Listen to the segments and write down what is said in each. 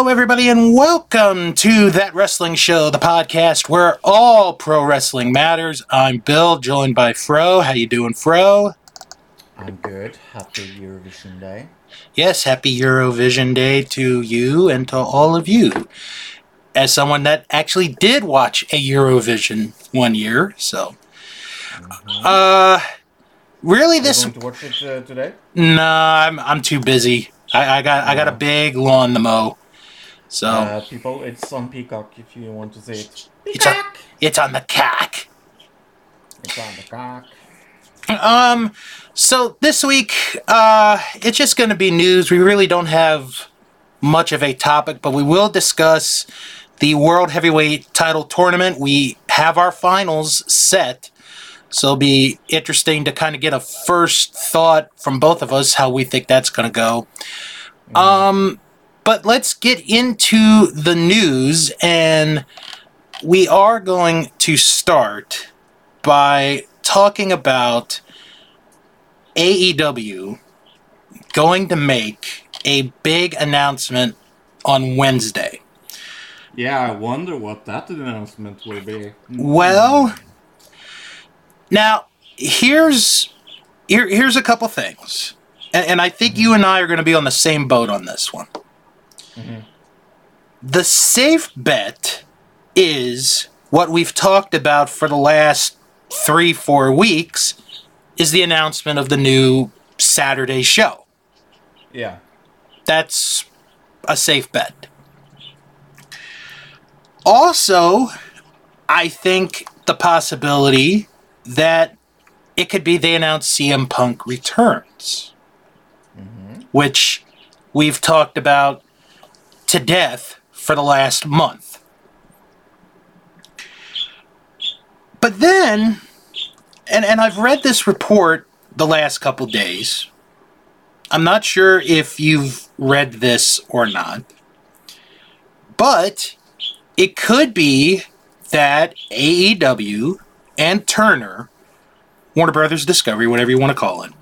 Hello, everybody, and welcome to That Wrestling Show, the podcast where all pro wrestling matters. I'm Bill, joined by Fro. How you doing, Fro? I'm good. Happy Eurovision Day. Yes, happy Eurovision Day to you and to all of you. As someone that actually did watch a Eurovision one year, so uh, really this to watch it uh, today? nah, I'm I'm too busy. I, I got I got a Yeah. big lawn to mow, so Uh, people, it's on Peacock if you want to see it. it's on it's on the cack. It's on the cock. Um, so this week, uh, it's just going to be news. We really don't have much of a topic, but we will discuss the World Heavyweight Title Tournament. We have our finals set, so it'll be interesting to kind of get a first thought from both of us how we think that's going to go. Um, but let's get into the news, and we are going to start by talking about AEW going to make a big announcement on Wednesday. Yeah, I wonder what that announcement will be. Well, now here's here, here's a couple things, and, and I think you and I are going to be on the same boat on this one. Mhm. The safe bet is what we've talked about for the last three four weeks is the announcement of the new Saturday show. Yeah. That's a safe bet. Also, I think the possibility that it could be they announce CM Punk returns, which we've talked about to death for the last month. But then, and, and I've read this report the last couple days. I'm not sure if you've read this or not, but it could be that AEW and Turner, Warner Brothers Discovery, whatever you want to call it,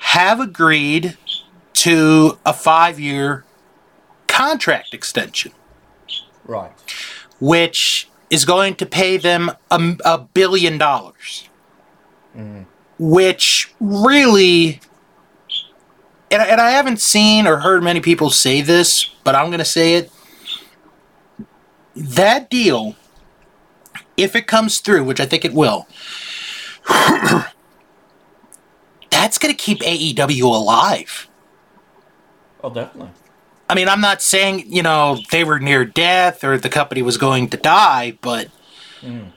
have agreed to a five year contract extension, Right. which is going to pay them a, a billion dollars. Mhm. Which really and, and I haven't seen or heard many people say this, but I'm going to say it. That deal, if it comes through, which I think it will, that's going to keep AEW alive. Oh, definitely. I mean, I'm not saying, you know, they were near death or the company was going to die, but, Mm.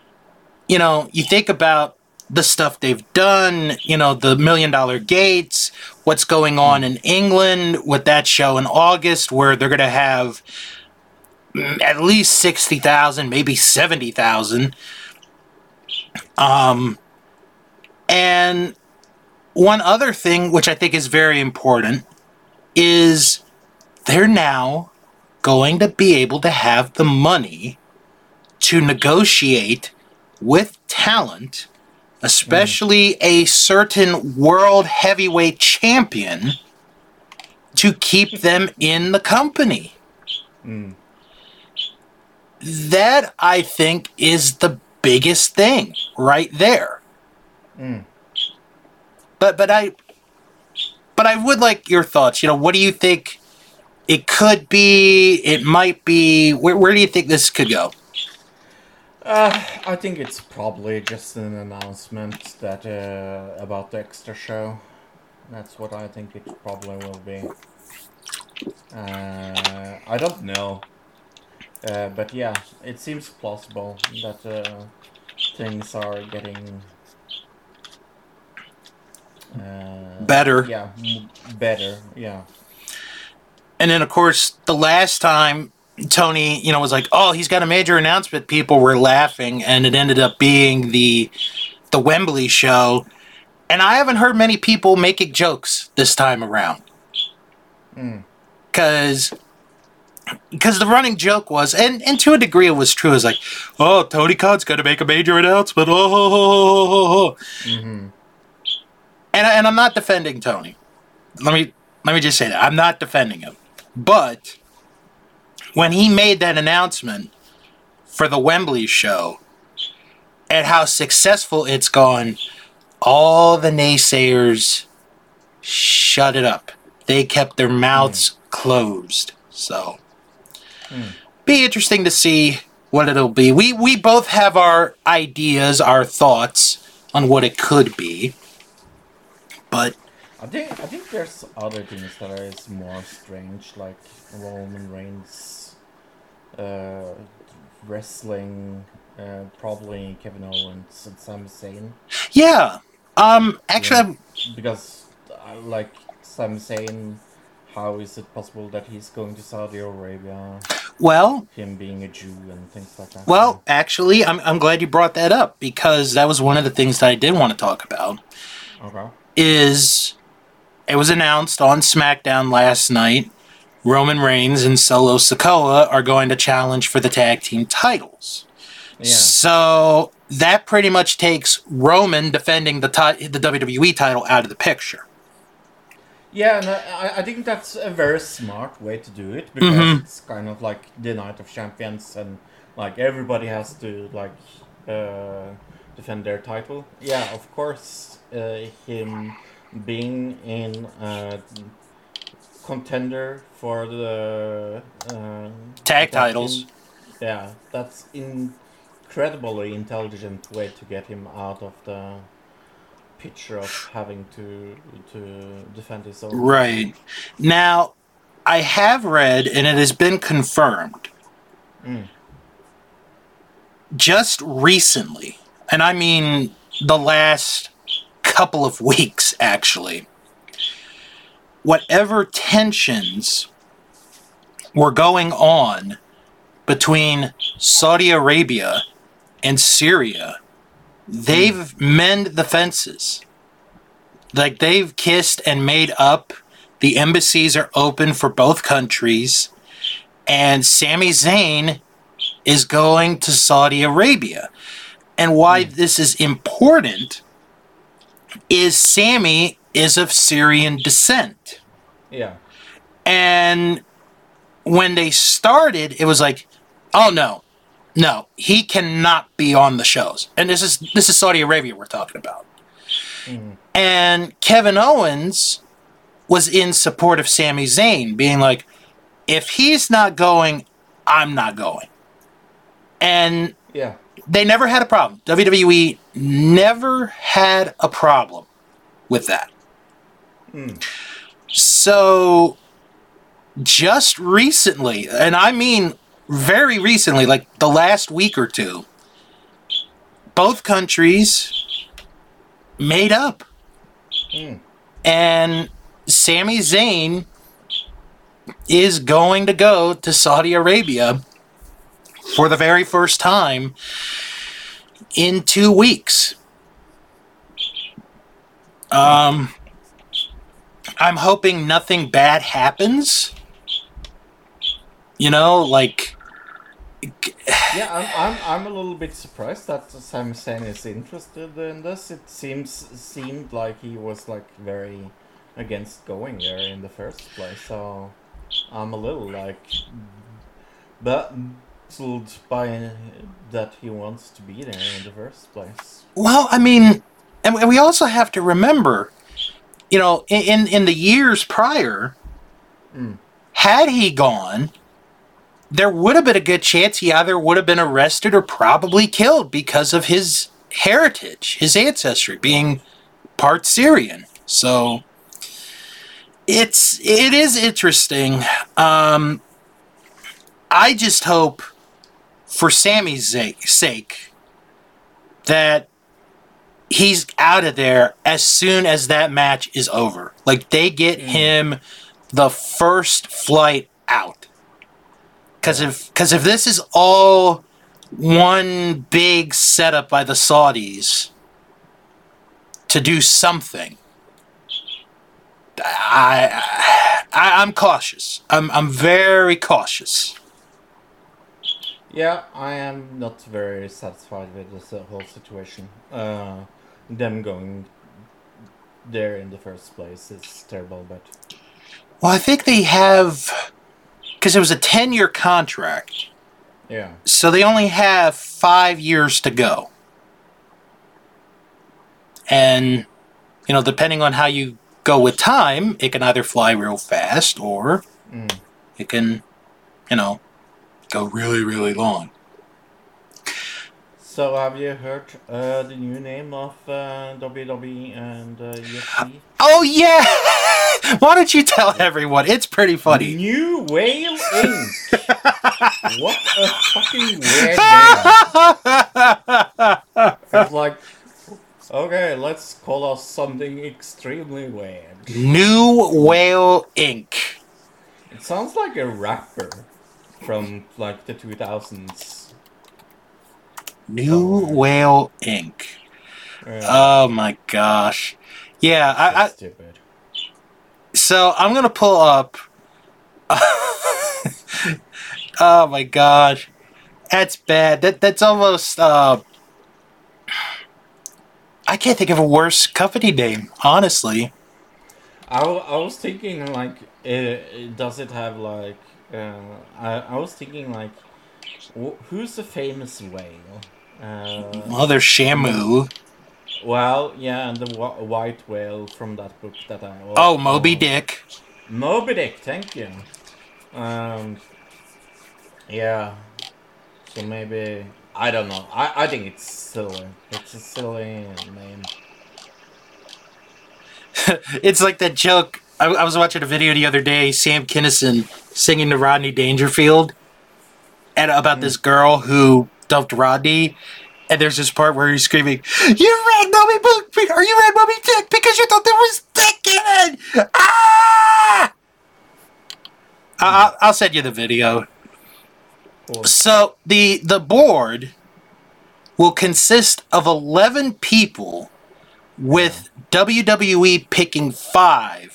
you know, you think about the stuff they've done, you know, the million dollar gates, what's going on in England with that show in August, where they're going to have mm, at least 60,000, maybe 70,000. Um, and one other thing, which I think is very important, is they're now going to be able to have the money to negotiate with talent, especially a certain world heavyweight champion, to keep them in the company. Mm. That, I think, is the biggest thing right there. Mm. But but I but I would like your thoughts. You know, what do you think it could be? It might be. Where, where do you think this could go? Uh, I think it's probably just an announcement that uh, about the extra show. That's what I think it probably will be. Uh, I don't know, uh, but yeah, it seems plausible that uh, things are getting uh, Better. Yeah, better. Yeah. And then, of course, the last time Tony, you know, was like, "Oh, he's got a major announcement." People were laughing, and it ended up being the the Wembley show. And I haven't heard many people making jokes this time around. Mm. because because the running joke was, and, and to a degree it was true, is like, oh, Tony Khan's got to make a major announcement. Oh, ho, ho, ho, ho, ho." hmm and and I'm not defending Tony. Let me let me just say that I'm not defending him, but when he made that announcement for the Wembley show and how successful it's gone, all the naysayers shut it up. They kept their mouths hmm. closed. So, hmm. be interesting to see what it'll be. We we both have our ideas, our thoughts on what it could be, but I think I think there's other things that is more strange, like Roman Reigns, uh, wrestling, uh, probably Kevin Owens and Sami Zayn, yeah. Um, actually, Yeah. I'm- because uh, like Sami Zayn, how is it possible that he's going to Saudi Arabia? well, Him being a Jew and things like that. Well, actually, I'm, I'm glad you brought that up because that was one of the things that I did want to talk about. okay. Is it was announced on SmackDown last night Roman Reigns and Solo Sikoa are going to challenge for the tag team titles. Yeah. So that pretty much takes Roman defending the ti- the WWE title out of the picture. Yeah, and I, I think that's a very smart way to do it because Mhm. it's kind of like the Night of Champions and like everybody has to like uh, defend their title. Yeah, of course, uh, him being in a contender for the uh, Tag titles. in- yeah, that's incredibly intelligent way to get him out of the picture of having to to defend his own. Right. Now, I have read, and it has been confirmed, Mm. just recently, and I mean the last couple of weeks, actually, whatever tensions were going on between Saudi Arabia and Syria, they've mended the fences. Like they've kissed and made up. The embassies are open for both countries. And Sami Zayn is going to Saudi Arabia. And why hmm. this is important is Sammy is of Syrian descent. Yeah. And when they started, it was like, oh no, no, he cannot be on the shows. And this is this is Saudi Arabia we're talking about. Mhm. And Kevin Owens was in support of Sami Zayn, being like, if he's not going, I'm not going. And Yeah. They never had a problem. WWE never had a problem with that. Mm. So, just recently, and I mean very recently, like the last week or two, both countries made up. Mm. And Sami Zayn is going to go to Saudi Arabia for the very first time in two weeks. Um, I'm hoping nothing bad happens. You know, like, Yeah, I'm, I'm, I'm a little bit surprised that Sami Zayn is interested in this. It seems seemed like he was like very against going there in the first place. So I'm a little like, but puzzled by that he wants to be there in the first place. well, I mean, and we- also have to remember, you know, in in, in the years prior, Mm. had he gone, there would have been a good chance he either would have been arrested or probably killed because of his heritage, his ancestry being part Syrian. So it's it is interesting. Um, I just hope, for Sammy's sake, that he's out of there as soon as that match is over. Like they get mm. him the first flight out. Cause if cause if this is all one big setup by the Saudis to do something, I, I I'm cautious. I'm I'm very cautious. Yeah, I am not very satisfied with this uh, whole situation. Uh, them going there in the first place is terrible, but Well, I think they have because it was a 10 year contract. Yeah. So they only have five years to go. And, you know, depending on how you go with time, it can either fly real fast or Mm. it can, you know, really, really long. So have you heard uh, the new name of uh, WWE and uh, UFC? Oh, yeah! Why don't you tell everyone? It's pretty funny. New Whale Inc. what a fucking weird name. It's like, okay, let's call us something extremely weird. New Whale Inc. It sounds like a rapper from like the 2000s. New Whale Inc. Uh, Oh my gosh. Yeah, I, I stupid. so I'm gonna pull up. oh my gosh, that's bad. That that's almost. Uh, I can't think of a worse company name, honestly. I, I was thinking like, uh, does it have like? Uh, I I was thinking like, wh- who's the famous whale? Uh, there's Shamu. well, yeah, and the wh- white whale from that book that I. Oh, Moby Dick. Moby Dick, thank you. Um, yeah. So maybe I don't know. I I think it's silly. It's a silly name. it's like that joke. I, I was watching a video the other day. Sam Kinison singing to Rodney Dangerfield, and about this girl who dumped Rodney. And there's this part where he's screaming, "You read Moby Book, or you read Moby Dick because you thought there was dick in it!" Ah! I- I'll, I'll send you the video. Cool. So the the board will consist of eleven people, with WWE picking five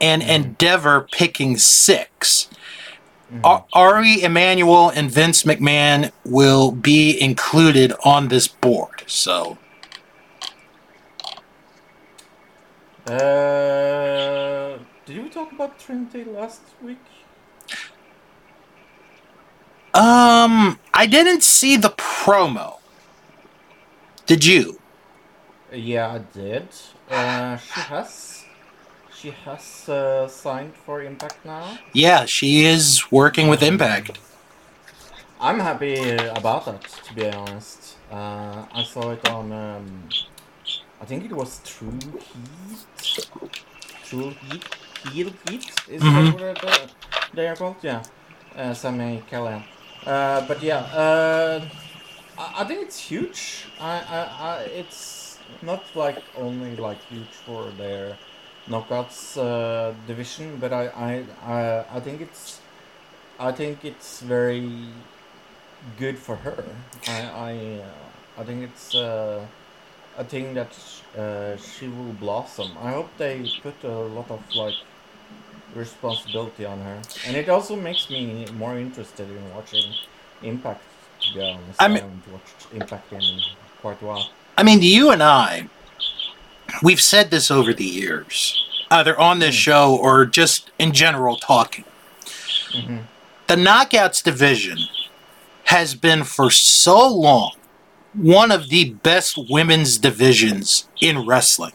and Endeavor picking 6 A- Ari Emanuel and Vince McMahon will be included on this board. So Uh, did we talk about Trinity last week? um I didn't see the promo. Did you? Yeah, I did. Uh, she has, she has uh, signed for Impact now. Yeah, she is working with Impact. I'm happy about that, to be honest. Uh, I saw it on, um, I think it was True Heat. True Heat? Heel Heat? Is Mhm. that what they are called? Yeah. Uh, Sammy Callahan. Uh, but yeah, uh, I, I think it's huge. I, I, I, it's not like only like huge for their knockouts uh, division, but I, I, I, I think it's, I think it's very good for her. I, I, uh, I think it's uh, a thing that uh, she will blossom. I hope they put a lot of like responsibility on her, and it also makes me more interested in watching Impact. To be honest, I I, mean- haven't watched Impact in quite a while. I mean, you and I, we've said this over the years, either on this show or just in general talking. hmm The Knockouts division has been for so long one of the best women's divisions in wrestling.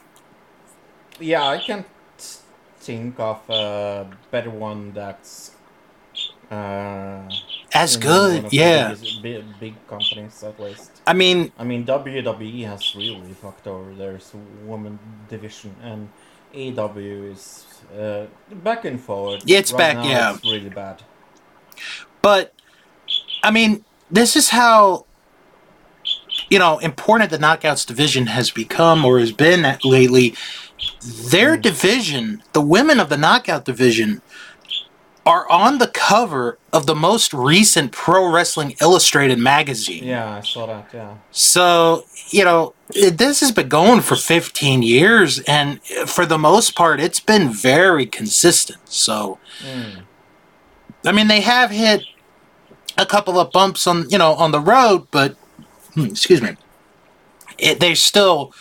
Yeah, I can't think of a better one that's uh, As good, yeah. Big, big companies at least. I mean, I mean, WWE has really fucked over their woman division, and AW is uh, back and forward. Yeah, it's back, now yeah. It's really bad. but I mean, this is how you know important the Knockouts division has become or has been lately. Their division, the women of the Knockout division, are on the cover of the most recent Pro Wrestling Illustrated magazine. Yeah, I saw that. Yeah. So, you know, it, this has been going for 15 years, and for the most part, it's been very consistent. So, Mm. I mean, they have hit a couple of bumps on, you know, on the road, but, hmm, excuse me, it, they're still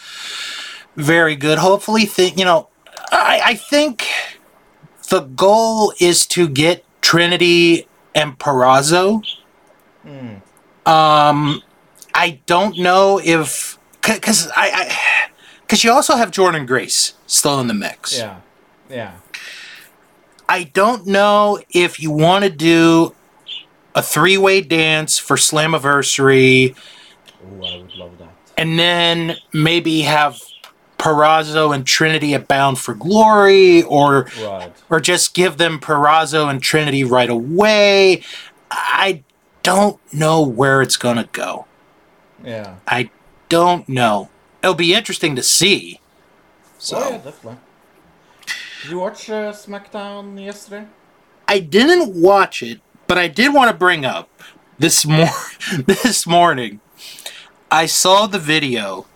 very good. Hopefully, think, you know, I, I think the goal is to get Trinity and Purrazzo. Mm. Um, I don't know if because I because you also have Jordynne Grace still in the mix. Yeah, yeah. I don't know if you want to do a three-way dance for Slammiversary, Oh, I would love that. and then maybe have Purrazzo and Trinity at Bound for Glory, or Right. or just give them Purrazzo and Trinity right away. I don't know where it's gonna go. Yeah. I don't know. It'll be interesting to see. So Oh, yeah, definitely. Did you watch uh, SmackDown yesterday? I didn't watch it, but I did want to bring up this mor- this morning. I saw the video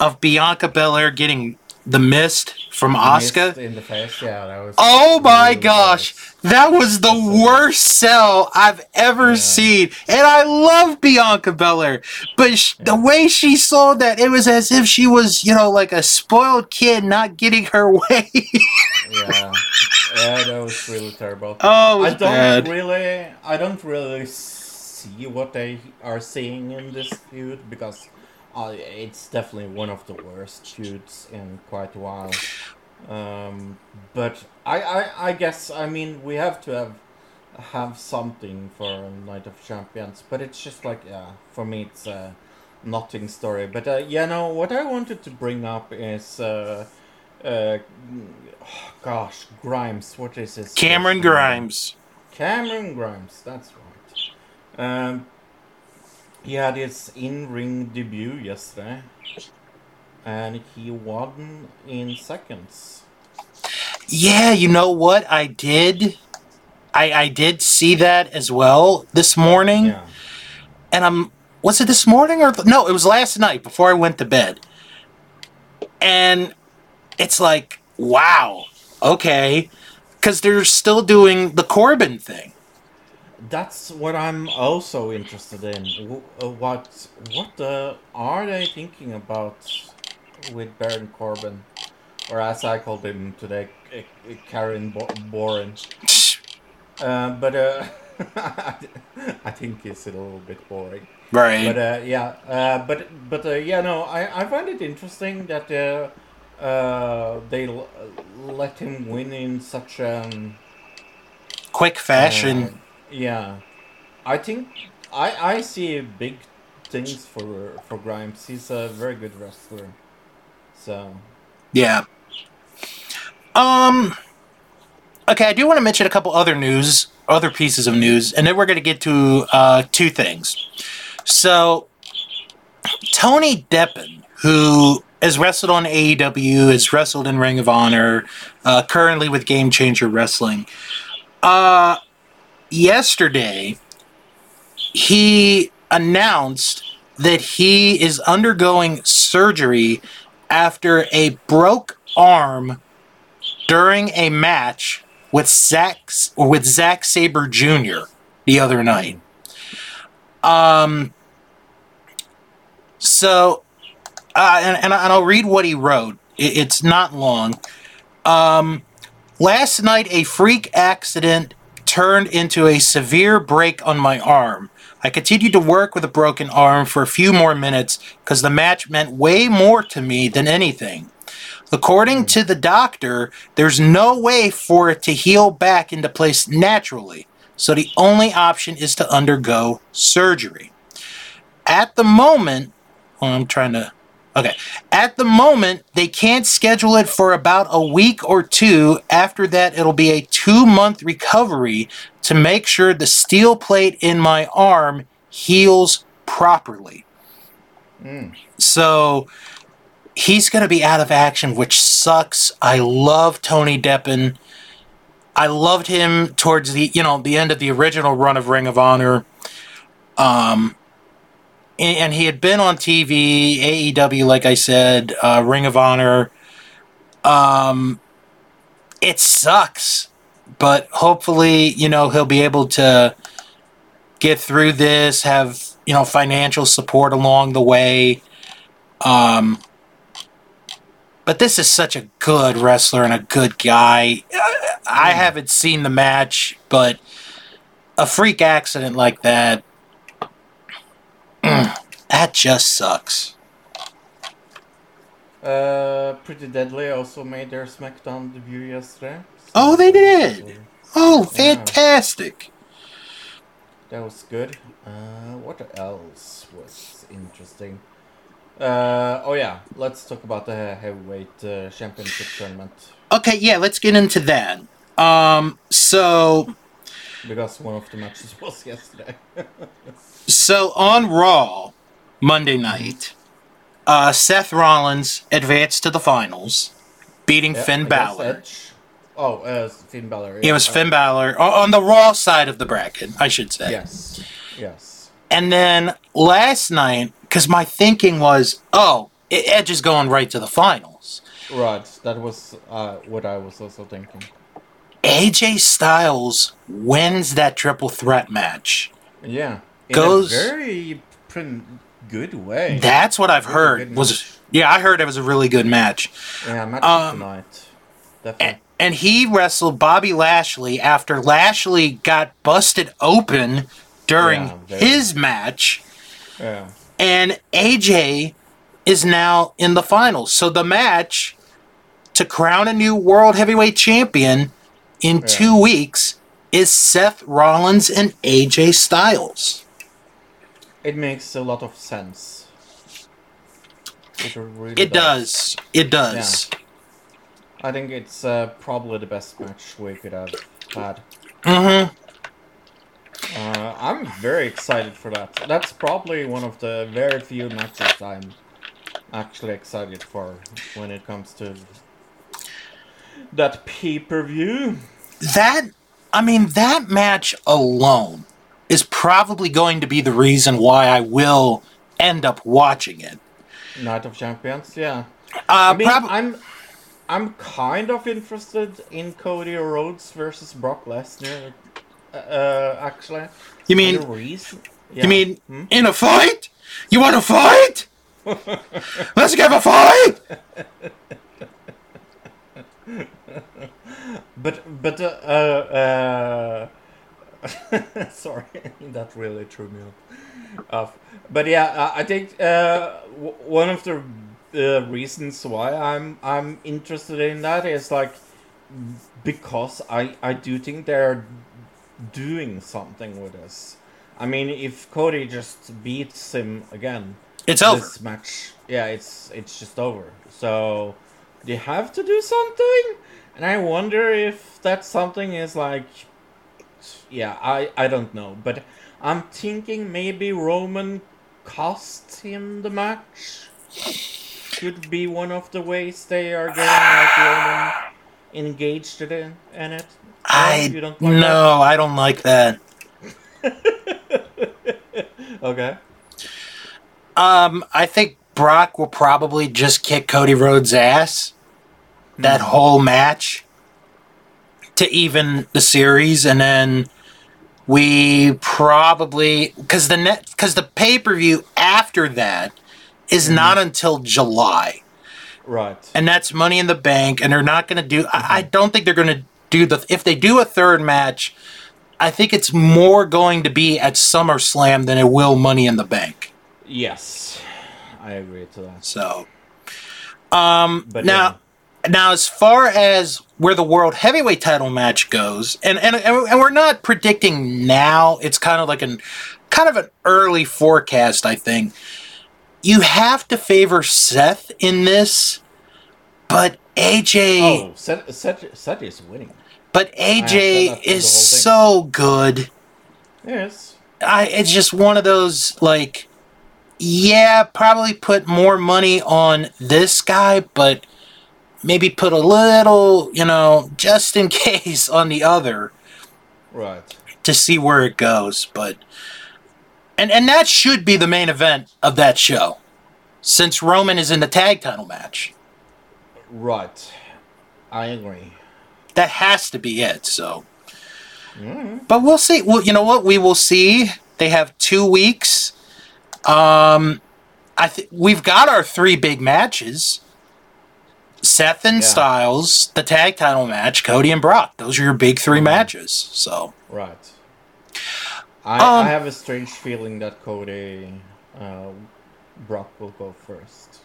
of Bianca Belair getting the mist from Asuka. Missed in the face. Yeah, that was. Oh my really gosh, nice. that was the worst sell I've ever Yeah. seen. And I love Bianca Belair, but sh- the way she sold that, it was as if she was, you know, like a spoiled kid not getting her way. Yeah, yeah, that was really terrible. oh, I don't bad. really, I don't really see what they are seeing in this feud because uh, it's definitely one of the worst feuds in quite a while. Um, but I, I, I guess I mean we have to have have something for Night of Champions, but it's just like yeah, for me it's a nothing story. But uh, yeah, no, what I wanted to bring up is. Uh, uh, oh, gosh, Grimes. What is his? Cameron? Grimes. Cameron Grimes. That's right. Um, he had his in-ring debut yesterday, and he won in seconds. Yeah, you know what? I did. I I did see that as well this morning. Yeah. and I'm was it this morning or no? It was last night before I went to bed. And it's like, wow, okay, because they're still doing the Corbin thing. That's what I'm also interested in. Uh, What what uh, are they thinking about with Baron Corbin, or as I called him today, Karen Bo- Boren? Uh, but uh, I think it's a little bit boring. Right. But uh, yeah, uh, but but uh, yeah, no, I, I find it interesting that uh, uh, they l- let him win in such um, Quick fashion. Yeah, I think I I see big things for for Grimes. He's a very good wrestler. So yeah. Um. Okay, I do want to mention a couple other news, other pieces of news, and then we're going to get to uh, two things. So, Tony Deppen, who has wrestled on AEW, has wrestled in Ring of Honor, uh, currently with Game Changer Wrestling. Uh, yesterday, he announced that he is undergoing surgery after a broke arm during a match with Zack or with Zack Sabre Jr. the other night. Um. So, uh, and, and and I'll read what he wrote. It's not long. Um, last night, a freak accident turned into a severe break on my arm. I continued to work with a broken arm for a few more minutes because the match meant way more to me than anything. According to the doctor, there's no way for it to heal back into place naturally, so the only option is to undergo surgery. At the moment, well, I'm trying to. Okay. At the moment, they can't schedule it for about a week or two. After that, it'll be a two month recovery to make sure the steel plate in my arm heals properly. So he's going to be out of action, which sucks. I love Tony Deppen. I loved him towards the you know the end of the original run of Ring of Honor. Um, and, and he had been on TV, AEW, like I said, uh, Ring of Honor. Um, it sucks, but hopefully, you know, he'll be able to get through this, have you know financial support along the way. Um, but this is such a good wrestler and a good guy. I haven't seen the match, but a freak accident like that, that just sucks. Uh, Pretty Deadly also made their SmackDown debut yesterday. So Oh, they did. Oh, fantastic! That was good. Uh, what else was interesting? Uh, oh yeah, let's talk about the heavyweight uh, championship tournament Okay, yeah, let's get into that. Um, so because one of the matches was yesterday. So on Raw Monday night, uh, Seth Rollins advanced to the finals, beating Yeah, Finn Balor. Oh, uh, Finn Balor. It was Finn Balor on the Raw side of the bracket, I should say. Yes, yes. And then last night, because my thinking was, oh, Edge is going right to the finals. Right, that was uh, what I was also thinking. AJ Styles wins that triple threat match. Yeah, Goes- a very good way. That's what I've Really heard. Was yeah, I heard it was a really good match. yeah, match um, tonight. and, Definitely. and he wrestled Bobby Lashley after Lashley got busted open during Yeah, his match, Yeah. and AJ is now in the finals. So the match to crown a new world heavyweight champion in Yeah. two weeks is Seth Rollins and AJ Styles. It makes a lot of sense. It really It does. It does. I think it's uh, probably the best match we could have had. Mm-hmm. Uh, I'm very excited for that. That's probably one of the very few matches I'm actually excited for when it comes to that pay per view. that I mean that match alone probably going to be the reason why I will end up watching it. Night of Champions, yeah. Uh, I mean, prob- I'm I'm kind of interested in Cody Rhodes versus Brock Lesnar. Uh, uh, actually, you mean reason? you mean Hmm? in a fight? You want to fight? Let's have a fight. But but uh, uh sorry, that really threw me off. But yeah, I think uh, w- one of the uh, reasons why I'm I'm interested in that is like because I I do think they're doing something with this. I mean, if Cody just beats him again, It's over. this match, yeah, it's it's just over. So they have to do something, and I wonder if that something is like, yeah, I I don't know, but I'm thinking maybe Roman cost him the match. Could be one of the ways they are getting like Roman engaged in, in it. No, I you don't like no, I don't like that. Okay. Um, I think Brock will probably just kick Cody Rhodes' ass that Hmm. whole match to even the series, and then we probably because the net because the pay per view after that is Hmm. not until July, Right. and that's Money in the Bank, and they're not going to do. I, Mm-hmm. I don't think they're going to do the if they do a third match. I think it's more going to be at SummerSlam than it will Money in the Bank. Yes, I agree to that. So, um, But now, now as far as where the world heavyweight title match goes, and and and we're not predicting now. It's kind of like an kind of an early forecast. I think you have to favor Seth in this, but AJ, Oh, Seth, Seth, Seth is winning. but AJ ah, is so good. Yes. I it's just one of those like yeah, probably put more money on this guy, but maybe put a little, you know, just in case on the other Right. to see where it goes, but and and that should be the main event of that show. Since Roman is in the tag title match. Right. I agree. That has to be it, so Mm. But we'll see. Well, you know what? We will see. They have two weeks. Um, I think we've got our three big matches. Seth and Yeah. Styles, the tag title match, Cody and Brock. Those are your big three matches. So Right. I, Um, I have a strange feeling that Cody uh, Brock will go first.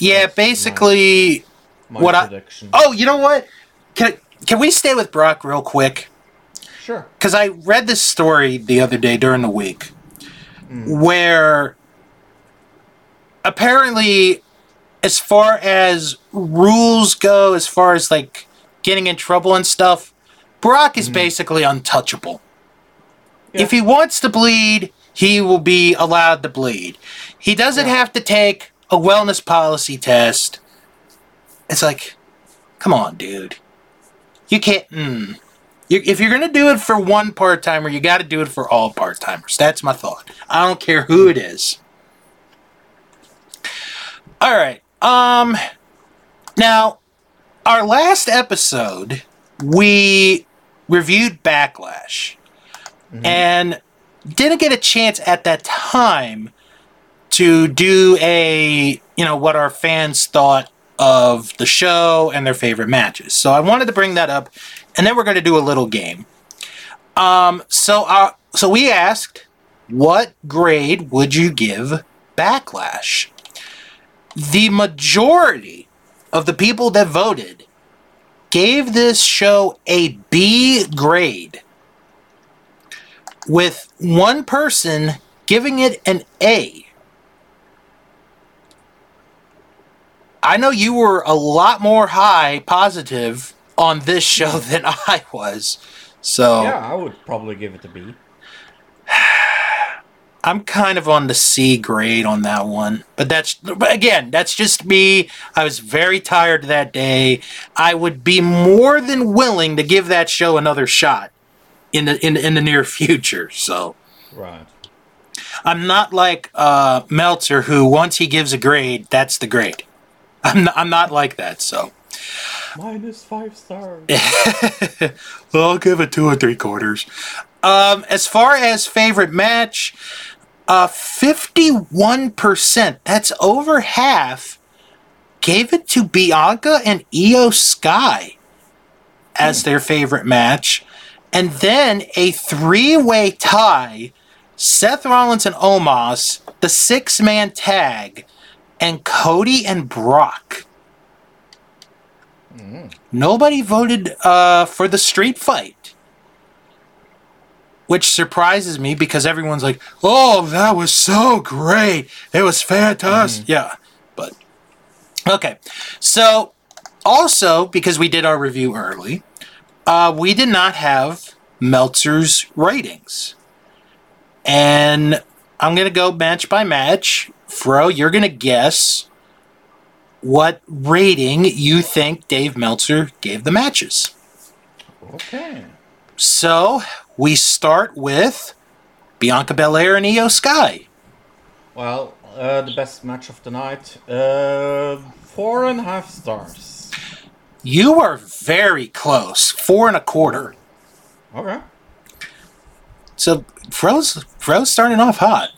yeah, That's basically. My What I- Oh, you know what? Can can we stay with Brock real quick? sure. Because I read this story the other day during the week Mm. where apparently, as far as rules go, as far as like getting in trouble and stuff, Brock is basically untouchable. Yeah. If he wants to bleed, he will be allowed to bleed. He doesn't Yeah. have to take a wellness policy test. It's like, come on, dude. You can't. Mm. You, if you're gonna do it for one part timer, you got to do it for all part timers. That's my thought. I don't care who it is. All right. Um. Now, our last episode, we reviewed Backlash, and didn't get a chance at that time to do a you know what our fans thought of the show and their favorite matches. So I wanted to bring that up, and then we're going to do a little game. Um, so uh, so we asked, what grade would you give Backlash? The majority of the people that voted gave this show a B grade, with one person giving it an A. I know you were a lot more high positive on this show than I was. So Yeah, I would probably give it a B. I'm kind of on the C grade on that one. But that's but again, that's just me. I was very tired that day. I would be more than willing to give that show another shot in the in, in the near future. So Right. I'm not like uh, Meltzer, who once he gives a grade, that's the grade. I'm not, I'm not like that. So Minus five stars. well, I'll give it two or three quarters. Um, as far as favorite match, uh, 51%, that's over half, gave it to Bianca and Iyo Sky as their favorite match. And then a three way tie Seth Rollins and Omos, the six man tag, and Cody and Brock. Nobody voted uh, for the street fight. Which surprises me because everyone's like, oh, that was so great. It was fantastic. Yeah. But, okay. So, also, because we did our review early, uh, we did not have Meltzer's ratings. And I'm going to go match by match. Fro, you're going to guess what rating you think Dave Meltzer gave the matches. Okay. So we start with Bianca Belair and Iyo Sky. Well, uh, the best match of the night. Uh, four and a half stars. You are very close, four and a quarter. Okay. So Fro's Fro's starting off hot.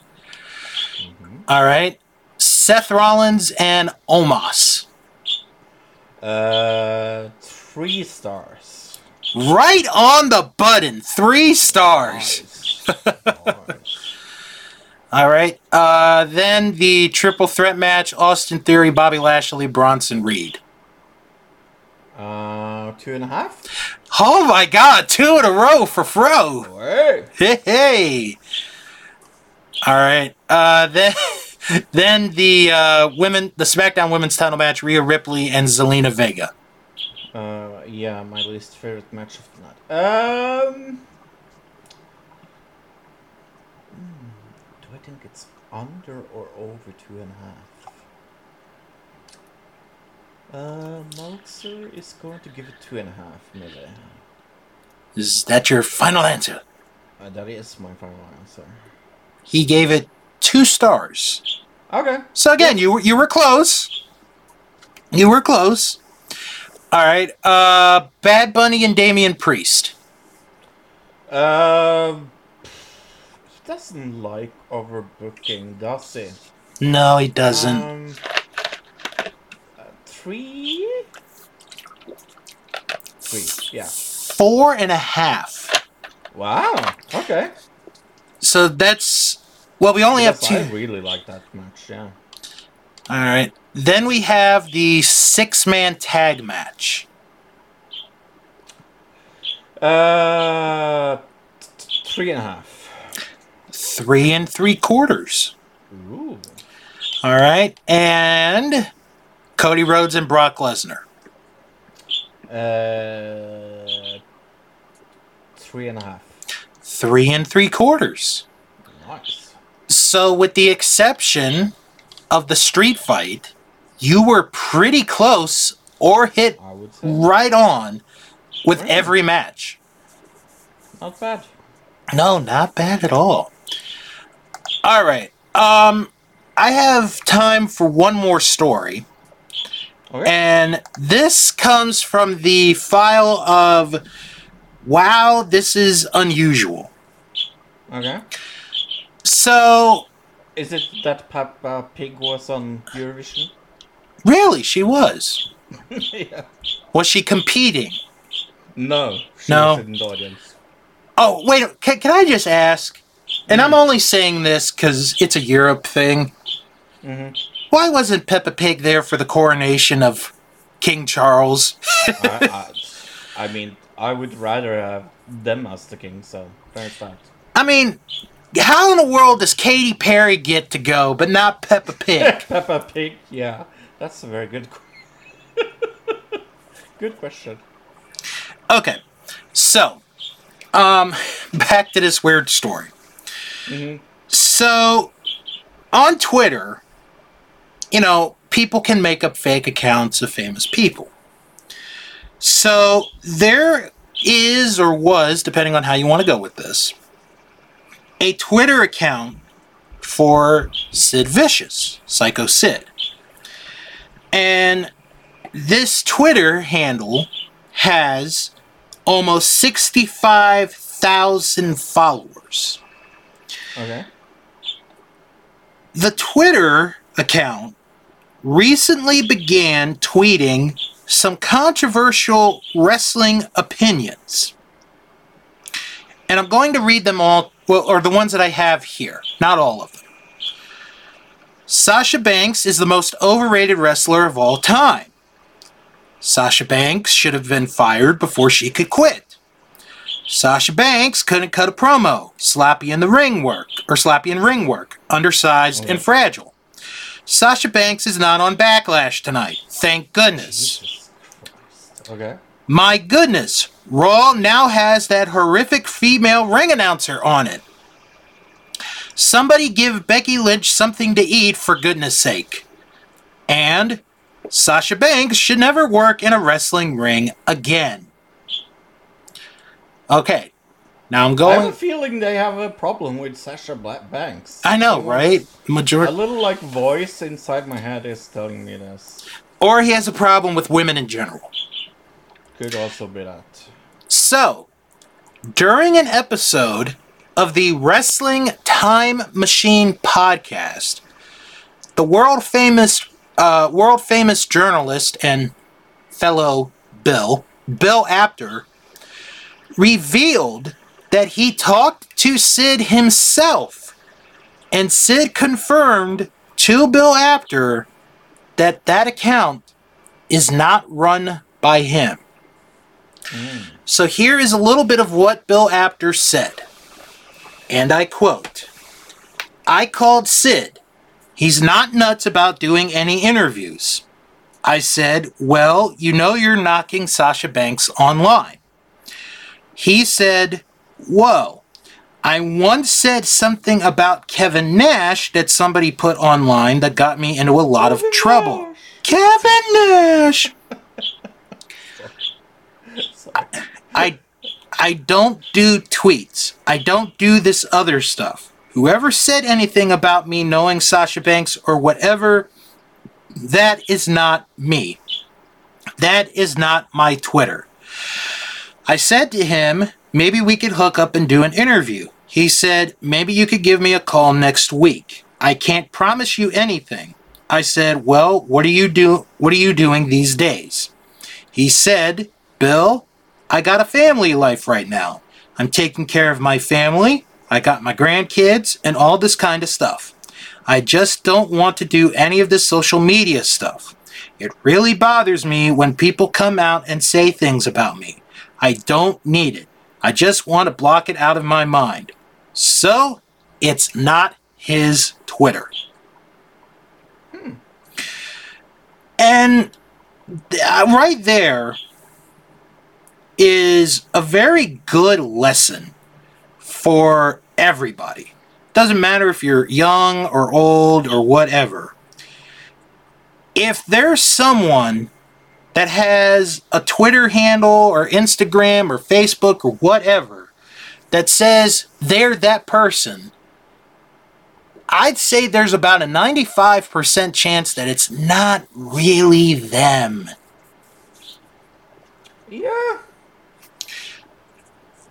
All right, Seth Rollins and Omos. Uh, three stars. Right on the button, three stars. Nice. All right. Uh, then the triple threat match: Austin Theory, Bobby Lashley, Bronson Reed. Uh, two and a half. Oh my God! Two in a row for Fro. Hey. Hey, hey. All right. Uh, then, then the uh, women, the SmackDown Women's Title match: Rhea Ripley and Zelina Vega. Uh, yeah, my least favorite match of the night. Um. Do I think it's under or over two and a half? Uh, Meltzer is going to give it two and a half, maybe. Is that your final answer? Uh, that is my final answer. He gave it two stars. Okay. So again, you you were close. You were close. All right. Uh, Bad Bunny and Damian Priest. Um. He doesn't like overbooking, does he? No, he doesn't. Um, uh, three. Three. Yeah. Four and a half. Wow. Okay. So that's well, we only have two. I really like that match. Yeah. All right. Then we have the six-man tag match. Uh, three and a half. Three and three quarters. Ooh. All right, and Cody Rhodes and Brock Lesnar. Uh, three and a half. Three and three quarters. Nice. So, with the exception of the street fight, you were pretty close or hit I would say right on with Really? every match. not bad. No, not bad at all. All right. Um I have time for one more story. Okay. And this comes from the file of wow, this is unusual. okay. So, Is it that Peppa Pig was on Eurovision? really she was. yeah. Was she competing? No. She No. Was in the audience. Oh, wait, can, can I just ask? And I'm only saying this cuz it's a Europe thing. hmm Why wasn't Peppa Pig there for the coronation of King Charles? I, I, I mean, I would rather have them as the king. So there's that. I mean, how in the world does Katy Perry get to go, but not Peppa Pig? Peppa Pig. Yeah, that's a very good. qu- good question. okay, so, um, back to this weird story. hmm So, on Twitter, you know, people can make up fake accounts of famous people. So, there is or was, depending on how you want to go with this, a Twitter account for Sid Vicious, Psycho Sid. And this Twitter handle has almost 65,000 followers. Okay. The Twitter account recently began tweeting some controversial wrestling opinions. And I'm going to read them all, well, or the ones that I have here, not all of them. Sasha Banks is the most overrated wrestler of all time. Sasha Banks should have been fired before she could quit. Sasha Banks couldn't cut a promo, sloppy in the ring work, or sloppy in ring work, undersized and oh. fragile. Sasha Banks is not on Backlash tonight, thank goodness. Okay. My goodness, Raw now has that horrific female ring announcer on it. Somebody give Becky Lynch something to eat for goodness sake. And Sasha Banks should never work in a wrestling ring again. Okay, now I'm going. I have a feeling they have a problem with Sasha Black Banks. I know, Someone- right? A little like voice inside my head is telling me this. or he has a problem with women in general. Could also be that. So, during an episode of the Wrestling Time Machine podcast, the world famous uh, world famous journalist and fellow Bill Bill Apter revealed that he talked to Sid himself, and Sid confirmed to Bill Apter that that account is not run by him. So here is a little bit of what Bill Apter said. And I quote I called Sid. He's not nuts about doing any interviews. I said, Well, you know you're knocking Sasha Banks online. He said, Whoa. I once said something about Kevin Nash that somebody put online that got me into a lot of trouble. Kevin Nash! I I don't do tweets. I don't do this other stuff. Whoever said anything about me knowing Sasha Banks or whatever, that is not me. That is not my Twitter. I said to him, maybe we could hook up and do an interview. He said, maybe you could give me a call next week. I can't promise you anything. I said, "Well, what are you do what are you doing these days?" He said, "Bill, I got a family life right now. I'm taking care of my family. I got my grandkids and all this kind of stuff. I just don't want to do any of this social media stuff. It really bothers me when people come out and say things about me. I don't need it. I just want to block it out of my mind. So, it's not his Twitter. Hmm. And uh, right there is a very good lesson for everybody. Doesn't matter if you're young or old or whatever. If there's someone that has a Twitter handle or Instagram or Facebook or whatever that says they're that person, I'd say there's about a 95% chance that it's not really them. Yeah.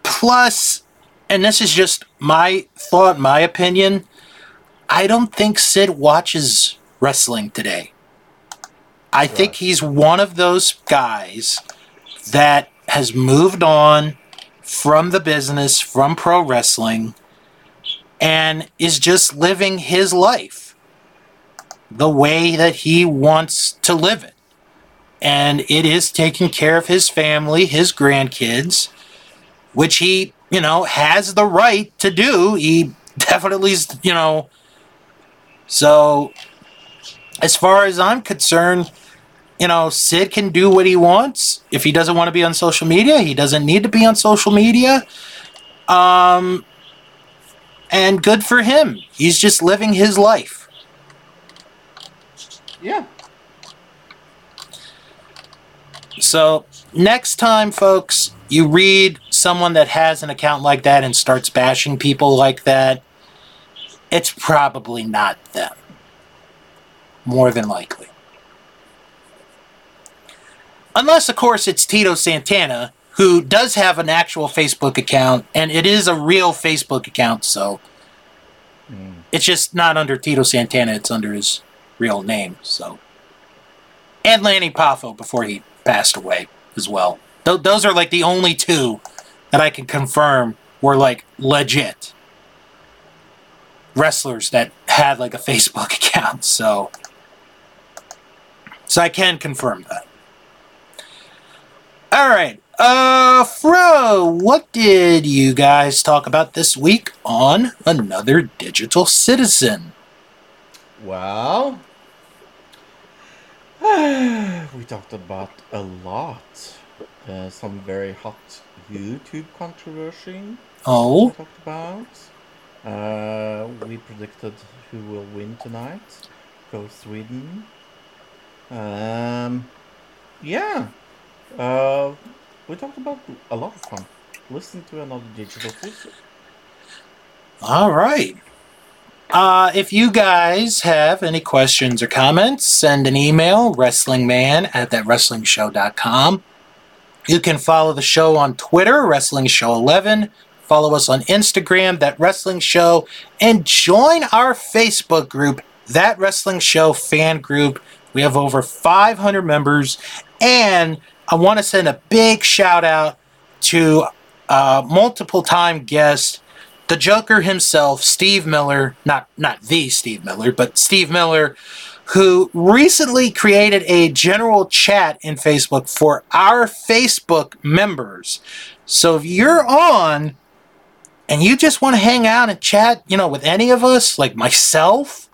Plus, and this is just my thought, my opinion, I don't think Sid watches wrestling today. I right. think he's one of those guys that has moved on from the business, from pro wrestling, and is just living his life the way that he wants to live it. And it is taking care of his family, his grandkids, which he, you know, has the right to do. He definitely, you know. So, as far as I'm concerned, you know, Sid can do what he wants. If he doesn't want to be on social media, he doesn't need to be on social media. Um, and good for him. He's just living his life. Yeah. So, next time, folks, you read someone that has an account like that and starts bashing people like that, it's probably not them. More than likely. Unless, of course, it's Tito Santana, who does have an actual Facebook account, and it is a real Facebook account, so mm. it's just not under Tito Santana, it's under his real name, so. And Lanny Poffo before he passed away as well. Th- those are like the only two that I can confirm were like legit wrestlers that had like a Facebook account, so. So I can confirm that. All right. Uh, Fro, what did you guys talk about this week on Another Digital Citizen? Well, we talked about a lot. Uh, some very hot YouTube controversy. Oh. We talked about. Uh, we predicted who will win tonight. Go Sweden. Um, yeah. Uh, we talked about a lot of fun. Listen to another digital feature. All right. Uh, if you guys have any questions or comments, send an email, wrestlingman at thatwrestlingshow.com. You can follow the show on Twitter, Wrestling Show 11. Follow us on Instagram, That Wrestling Show, and join our Facebook group, That Wrestling Show Fan Group. We have over 500 members, and I want to send a big shout out to uh, multiple time guest, the Joker himself, Steve Miller, not not the Steve Miller, but Steve Miller, who recently created a general chat in Facebook for our Facebook members. So if you're on and you just want to hang out and chat, you know, with any of us, like myself,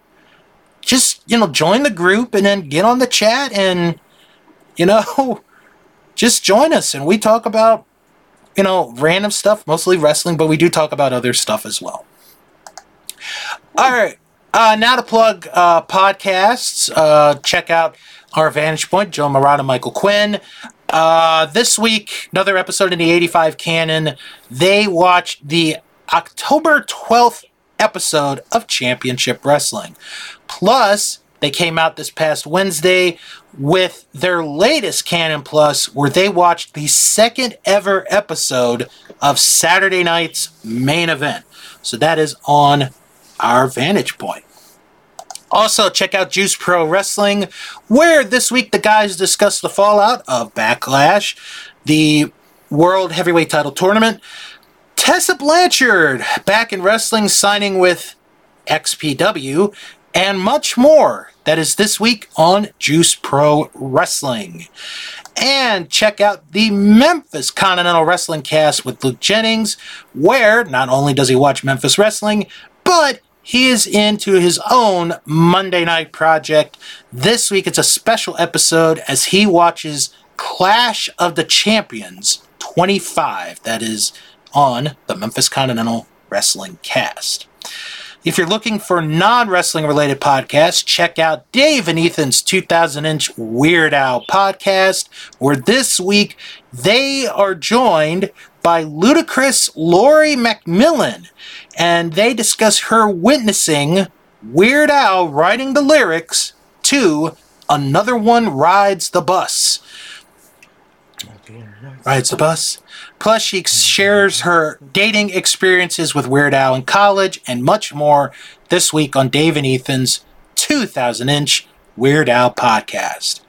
just, you know, join the group and then get on the chat and, you know, just join us and we talk about, you know, random stuff, mostly wrestling, but we do talk about other stuff as well. All right. Uh, now to plug uh, podcasts. Uh, check out our Vantage Point, Joe Murata, Michael Quinn. Uh, this week, another episode in the 85 canon. They watched the October 12th episode of Championship Wrestling. Plus, they came out this past Wednesday with their latest Canon Plus, where they watched the second ever episode of Saturday night's main event. So that is on our vantage point. Also, check out Juice Pro Wrestling, where this week the guys discuss the fallout of Backlash, the World Heavyweight Title Tournament, Tessa Blanchard back in wrestling, signing with XPW, and much more. That is this week on Juice Pro Wrestling. And check out the Memphis Continental Wrestling cast with Luke Jennings, where not only does he watch Memphis Wrestling, but he is into his own Monday night project. This week it's a special episode as he watches Clash of the Champions 25. That is on the Memphis Continental Wrestling cast. If you're looking for non wrestling related podcasts, check out Dave and Ethan's 2000 inch Weird Al podcast, where this week they are joined by ludicrous Lori McMillan, and they discuss her witnessing Weird Al writing the lyrics to Another One Rides the Bus. Rides the bus. Plus, she shares her dating experiences with Weird Al in college and much more this week on Dave and Ethan's 2000 inch Weird Al podcast.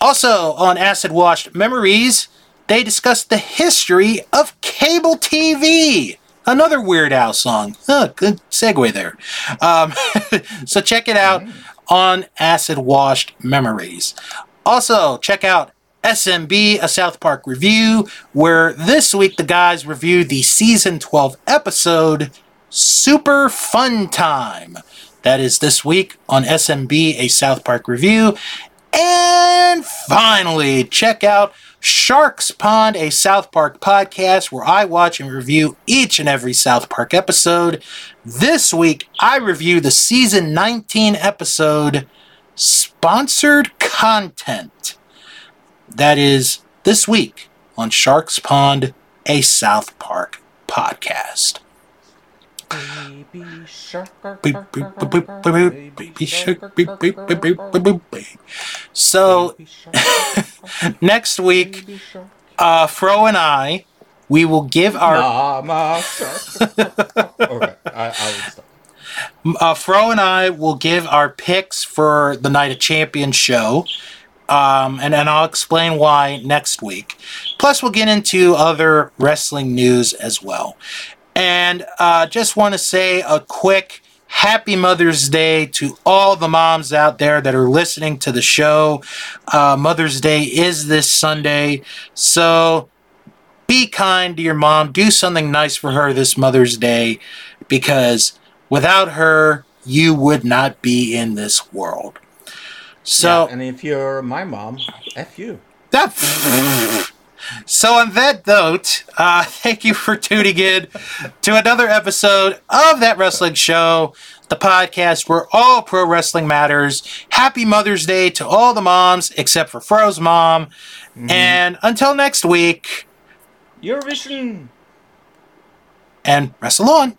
Also, on Acid Washed Memories, they discuss the history of cable TV. Another Weird Al song. Oh, good segue there. Um, so check it out on Acid Washed Memories. Also, check out SMB, a South Park review, where this week the guys review the season 12 episode Super Fun Time. That is this week on SMB, a South Park review. And finally, check out Sharks Pond, a South Park podcast where I watch and review each and every South Park episode. This week, I review the season 19 episode Sponsored Content. That is this week on Sharks Pond, a South Park podcast. Baby shark. Baby shark. So next week, uh, Fro and I, we will give our. Mama okay, I, I will stop. Uh, Fro and I will give our picks for the Night of Champions show. Um, and, and I'll explain why next week. Plus, we'll get into other wrestling news as well. And uh, just want to say a quick happy Mother's Day to all the moms out there that are listening to the show. Uh, Mother's Day is this Sunday. So be kind to your mom. Do something nice for her this Mother's Day because without her, you would not be in this world. So, yeah, and if you're my mom, f you. That. So, on that note, uh, thank you for tuning in to another episode of That Wrestling Show, the podcast where all pro wrestling matters. Happy Mother's Day to all the moms except for Fro's mom. Mm-hmm. And until next week, Eurovision. And wrestle on.